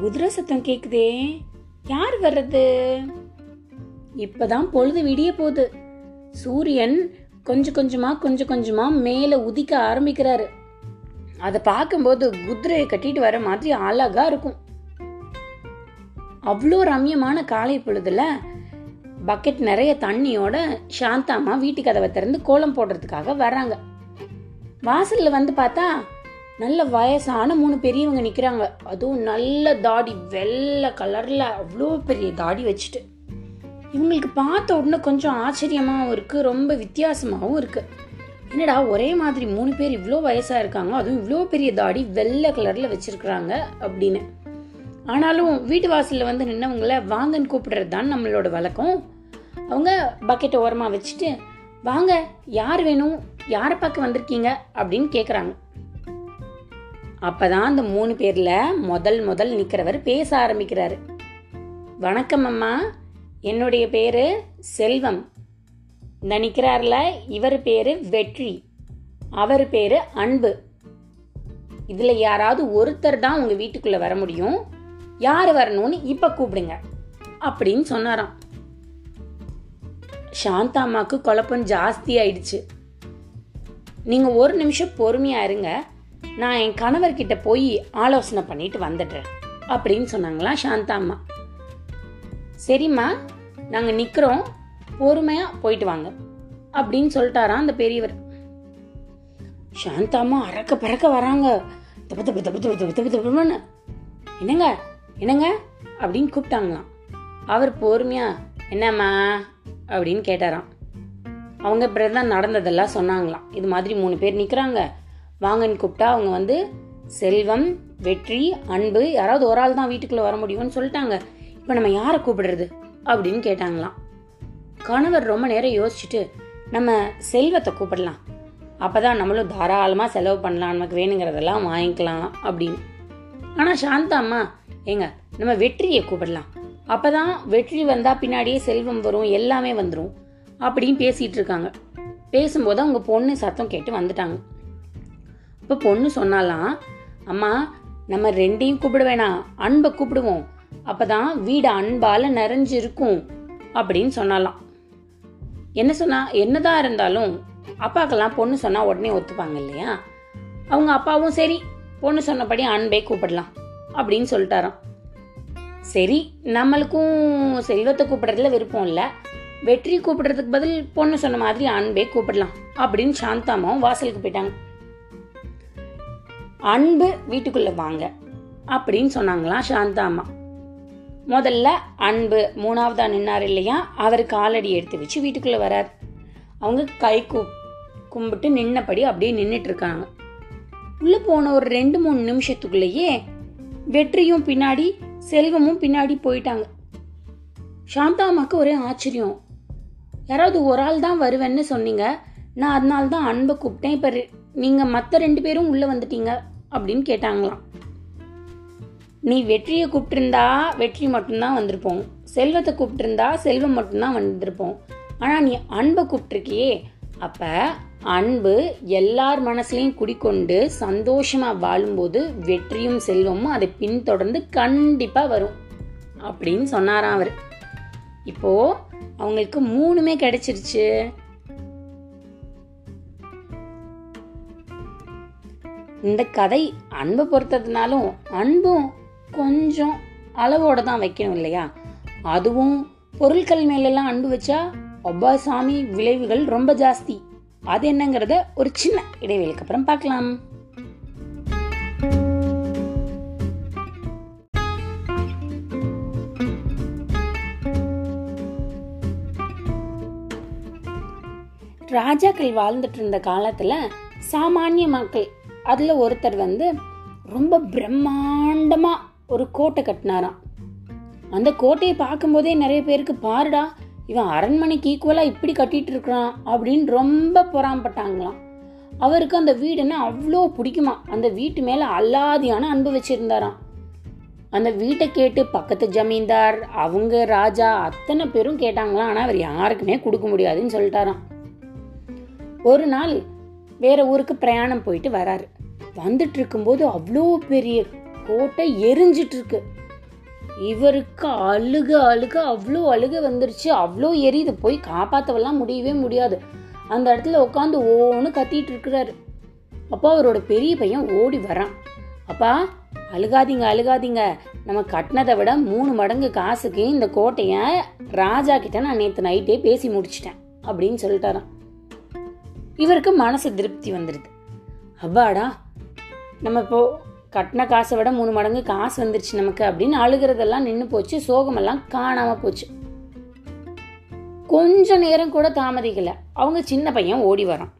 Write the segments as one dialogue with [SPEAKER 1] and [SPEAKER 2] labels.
[SPEAKER 1] குதிரை சத்தம் கேக்குதே. யார் வர்றது? இப்பதான் பொழுது விடிய போகுது. சூரியன் கொஞ்சம் கொஞ்சமா கொஞ்சம் கொஞ்சமா மேல உதிக்க ஆரம்பிக்கிறாரு. அதை பார்க்கும்போது குதிரையை கட்டிட்டு வர மாதிரி அழகா இருக்கும். அவ்வளோ ரம்யமான காலை பொழுதுல பக்கெட் நிறைய தண்ணியோட சாந்தாமா வீட்டு கதவை திறந்து கோலம் போடுறதுக்காக வர்றாங்க. வாசல்ல வந்து பார்த்தா நல்ல வயசான மூணு பெரியவங்க நிற்கிறாங்க அதுவும் நல்ல தாடி வெள்ளை கலரில் அவ்வளோ பெரிய தாடி வச்சுட்டு. இவங்களுக்கு பார்த்த உடனே கொஞ்சம் ஆச்சரியமாகவும் இருக்குது ரொம்ப வித்தியாசமாகவும் இருக்குது என்னடா ஒரே மாதிரி மூணு பேர் இவ்வளோ வயசாக இருக்காங்க அதுவும் இவ்வளோ பெரிய தாடி வெள்ளை கலரில் வச்சுருக்குறாங்க அப்படின்னு. ஆனாலும் வீட்டு வாசலில் வந்து நின்னவங்கள வாங்கன்னு கூப்பிடுறது தான் நம்மளோட வழக்கம். அவங்க பக்கெட்டை ஓரமாக வச்சுட்டு வாங்க யார் வேணும்? யாரை பார்க்க வந்திருக்கீங்க? அப்படின்னு கேட்குறாங்க அப்பதான் அந்த மூணு பேர்ல முதல் முதல் நிக்கிறவர் பேச ஆரம்பிக்கிறாரு. வணக்கம் அம்மா. என்னுடைய பேரு செல்வம். இந்த நிற்கிறார்ல இவர் பேரு வெற்றி. அவர் பேரு அன்பு. இதுல யாராவது ஒருத்தர் தான் உங்க வீட்டுக்குள்ள வர முடியும். யார் வரணும்னு இப்ப கூப்பிடுங்க. அப்படின்னு சொன்னாராம். சாந்தாம்மாக்கு குழப்பம் ஜாஸ்தி ஆயிடுச்சு. நீங்க ஒரு நிமிஷம் பொறுமையா இருங்க. நான் என் கணவர்கிட்ட போய் ஆலோசனை பண்ணிட்டு வந்துடுறேன் அப்படின்னு சொன்னாங்களா சாந்தாம்மா சரிம்மா நாங்க நிக்கிறோம் பொறுமையா போயிட்டு வாங்க அப்படின்னு சொல்லிட்டாராம் அந்த பெரியவர். சாந்தாம்மா அறக்க பறக்க வராங்க. தப்பு தப்பு தப்பு தப்பு தப்பு தப்பு தப்புன்னு. என்னங்க என்னங்க அப்படின்னு கூப்பிட்டாங்களாம். அவர் பொறுமையா என்னம்மா அப்படின்னு கேட்டாராம். அவங்க பிறகு தான் நடந்ததெல்லாம் சொன்னாங்களாம். இது மாதிரி மூணு பேர் நிற்கிறாங்க வாங்கன்னு கூப்பிட்டா அவங்க வந்து செல்வம் வெற்றி அன்பு யாராவது ஒரு ஆள் தான் வீட்டுக்குள்ளே வர முடியும்னு சொல்லிட்டாங்க. இப்போ நம்ம யாரை கூப்பிடுறது? அப்படின்னு கேட்டாங்களாம். கணவர் ரொம்ப நேரம் யோசிச்சுட்டு நம்ம செல்வத்தை கூப்பிடலாம். அப்பதான் நம்மளும் தாராளமாக செலவு பண்ணலாம். நமக்கு வேணுங்கிறதெல்லாம் வாங்கிக்கலாம். அப்படின்னு. ஆனால் சாந்தா அம்மா ஏங்க நம்ம வெற்றியை கூப்பிடலாம். அப்போ தான் வெற்றி வந்தால் பின்னாடியே செல்வம் வரும் எல்லாமே வந்துடும் அப்படின்னு பேசிகிட்டு இருக்காங்க. பேசும்போது அவங்க பொண்ணு சத்தம் கேட்டு வந்துட்டாங்க. இப்போ பொண்ணு சொன்னாலாம் அம்மா நம்ம ரெண்டையும் கூப்பிட வேணாம். அன்பை கூப்பிடுவோம். அப்பதான் வீடு அன்பால நிறைஞ்சு இருக்கும் அப்படின்னு சொன்னாலாம். என்ன சொன்னா என்னதான் இருந்தாலும் அப்பாக்கெல்லாம் பொண்ணு சொன்னா உடனே ஒத்துப்பாங்க இல்லையா? அவங்க அப்பாவும் சரி பொண்ணு சொன்னபடி அன்பே கூப்பிடலாம் அப்படின்னு சொல்லிட்டாராம். சரி நம்மளுக்கும் செல்வத்தை கூப்பிடுறதுல விருப்பம் இல்லை. வெற்றி கூப்பிடுறதுக்கு பதில் பொண்ணு சொன்ன மாதிரி அன்பே கூப்பிடலாம் அப்படின்னு சாந்தாமாவும் வாசலுக்கு போயிட்டாங்க. அன்பு வீட்டுக்குள்ளே வாங்க அப்படின்னு சொன்னாங்களாம் சாந்தா அம்மா. முதல்ல அன்பு மூணாவதா நின்னார் இல்லையா அவர் காலடி எடுத்து வச்சு வீட்டுக்குள்ளே வரார். அவங்க கை கும்பிட்டு நின்னபடி அப்படியே நின்றுட்டு இருக்காங்க. உள்ளே போன ஒரு ரெண்டு மூணு நிமிஷத்துக்குள்ளேயே வெற்றியும் பின்னாடி செல்வமும் பின்னாடி போயிட்டாங்க. சாந்தா அம்மாவுக்கு ஒரே ஆச்சரியம். யாராவது ஒரு ஆள் தான் வருவேன்னு சொன்னீங்க. நான் அதனால தான் அன்பை கூப்பிட்டேன். இப்போ நீங்கள் மற்ற ரெண்டு பேரும் உள்ளே வந்துட்டீங்க. அப்படின்னு கேட்டாங்களாம். நீ வெற்றியை கூப்பிட்டுருந்தா வெற்றி மட்டும்தான் வந்திருப்போம். செல்வத்தை கூப்பிட்டுருந்தா செல்வம் மட்டும்தான் வந்திருப்போம். ஆனால் நீ அன்பை கூப்பிட்டுருக்கியே. அப்போ அன்பு எல்லார் மனசுலையும் குடிக்கொண்டு சந்தோஷமாக வாழும்போது வெற்றியும் செல்வமும் அதை பின்தொடர்ந்து கண்டிப்பாக வரும் அப்படின்னு சொன்னாராம் அவர். இப்போது அவங்களுக்கு மூணுமே கிடைச்சிருச்சு. இந்த கதை அன்பை பொறுத்ததுனாலும் அன்பும் கொஞ்சம் அளவோடு தான் வைக்கணும் இல்லையா? அதுவும் பொருட்கள் மேலெல்லாம் அன்பு வச்சா ஒப்பா சாமி விளைவுகள் ரொம்ப ஜாஸ்தி. அது என்னங்கிறத ஒரு சின்ன இடைவெளிக்கு அப்புறம் பார்க்கலாம். ராஜாக்கள் வாழ்ந்துட்டு இருந்த காலத்துல சாமானிய மக்கள் அதில் ஒருத்தர் வந்து ரொம்ப பிரம்மாண்டமாக ஒரு கோட்டை கட்டினாராம். அந்த கோட்டையை பார்க்கும்போதே நிறைய பேருக்கு பாருடா இவன் அரண்மனைக்கு ஈக்குவலாக இப்படி கட்டிட்டு இருக்கிறான் அப்படின்னு ரொம்ப பொறாம்பட்டாங்களாம் அவருக்கு அந்த வீடுன்னா அவ்வளோ பிடிக்குமா அந்த வீட்டு மேலே அல்லாதியான அன்பு வச்சுருந்தாராம். அந்த வீட்டை கேட்டு பக்கத்து ஜமீன்தார் அவங்க ராஜா அத்தனை பேரும் கேட்டாங்களாம். ஆனால் அவர் யாருக்குமே கொடுக்க முடியாதுன்னு சொல்லிட்டாராம். ஒரு நாள் வேற ஊருக்கு பிரயாணம் போயிட்டு வராரு. வந்துட்டு இருக்கும்போது அவ்வளோ பெரிய கோட்டை எரிஞ்சிட்டு இருக்கு இவருக்கு அழுக அழுக அவ்வளோ அழுக வந்துருச்சு. அவ்வளோ எரியுது. போய் காப்பாற்றவெல்லாம் முடியவே முடியாது. அந்த இடத்துல உட்காந்து ஓன்னு கத்திட்டு இருக்கிறாரு அப்போ அவரோட பெரிய பையன் ஓடி வரான். அப்பா அழுகாதீங்க அழுகாதீங்க. நம்ம கட்டினதை விட மூணு மடங்கு காசுக்கு இந்த கோட்டையை ராஜா கிட்ட நான் நேற்று நைட்டே பேசி முடிச்சிட்டேன். அப்படின்னு சொல்லிட்டாராம். இவருக்கு மனசு திருப்தி வந்துடுது அப்பாடா நம்ம இப்போ கட்டின காசை விட மூணு மடங்கு காசு வந்துருச்சு நமக்கு அப்படின்னு அழுகிறதெல்லாம் நின்று போச்சு சோகமெல்லாம் காணாமல் போச்சு. கொஞ்ச நேரம் கூட தாமதிக்கலை. அவங்க சின்ன பையன் ஓடி வரான்.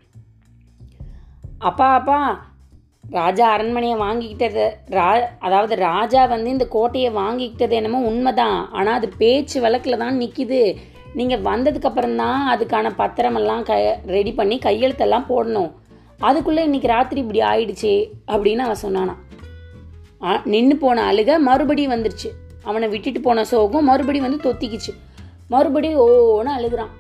[SPEAKER 1] அப்பா அப்பா ராஜா அரண்மனையை வாங்கிக்கிட்டது ரா அதாவது ராஜா வந்து இந்த கோட்டையை வாங்கிக்கிட்டது என்னமோ உண்மைதான். ஆனால் அது பேச்சு வழக்கில் தான் நிற்கிது நீங்கள் வந்ததுக்கப்புறம் தான் அதுக்கான பத்திரமெல்லாம் க ரெடி பண்ணி கையெழுத்தெல்லாம் போடணும். அதுக்குள்ளே இன்னைக்கு ராத்திரி இப்படி ஆயிடுச்சு அப்படின்னு அவன் சொன்னானா நின்று போன அழுக மறுபடியும் வந்துருச்சு. அவனை விட்டுட்டு போன சோகம் மறுபடியும் வந்து தொத்திக்குச்சு. மறுபடியும் ஓன்னு அழுகுறான்.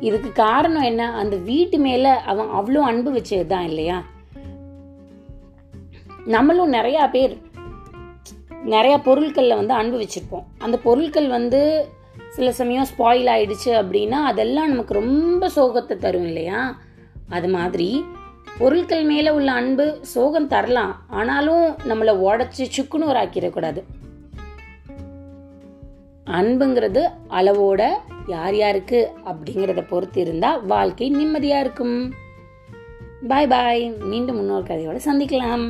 [SPEAKER 1] இதுக்கு காரணம் என்ன? அந்த வீட்டு மேலே அவன் அவ்வளோ அன்பு வச்சது தான் இல்லையா? நம்மளும் நிறையா பேர் நிறையா பொருட்களில் வந்து அன்பு வச்சுருப்போம். அந்த பொருட்கள் வந்து சில சமயம் ஸ்பாயில் ஆயிடுச்சு அப்படின்னா அதெல்லாம் நமக்கு ரொம்ப சோகத்தை தரும் இல்லையா? அது மாதிரி பொருட்கள் மேலே உள்ள அன்பு சோகம் தரலாம். ஆனாலும் நம்மளை உடச்சி சுக்குனூர் ஆக்கிடக்கூடாது அன்புங்கிறது அளவோட யார் யாருக்கு அப்படிங்கிறத பொறுத்து இருந்தால் வாழ்க்கை நிம்மதியாக இருக்கும். பாய் பாய் மீண்டும் இன்னொரு கதையோட சந்திக்கலாம்.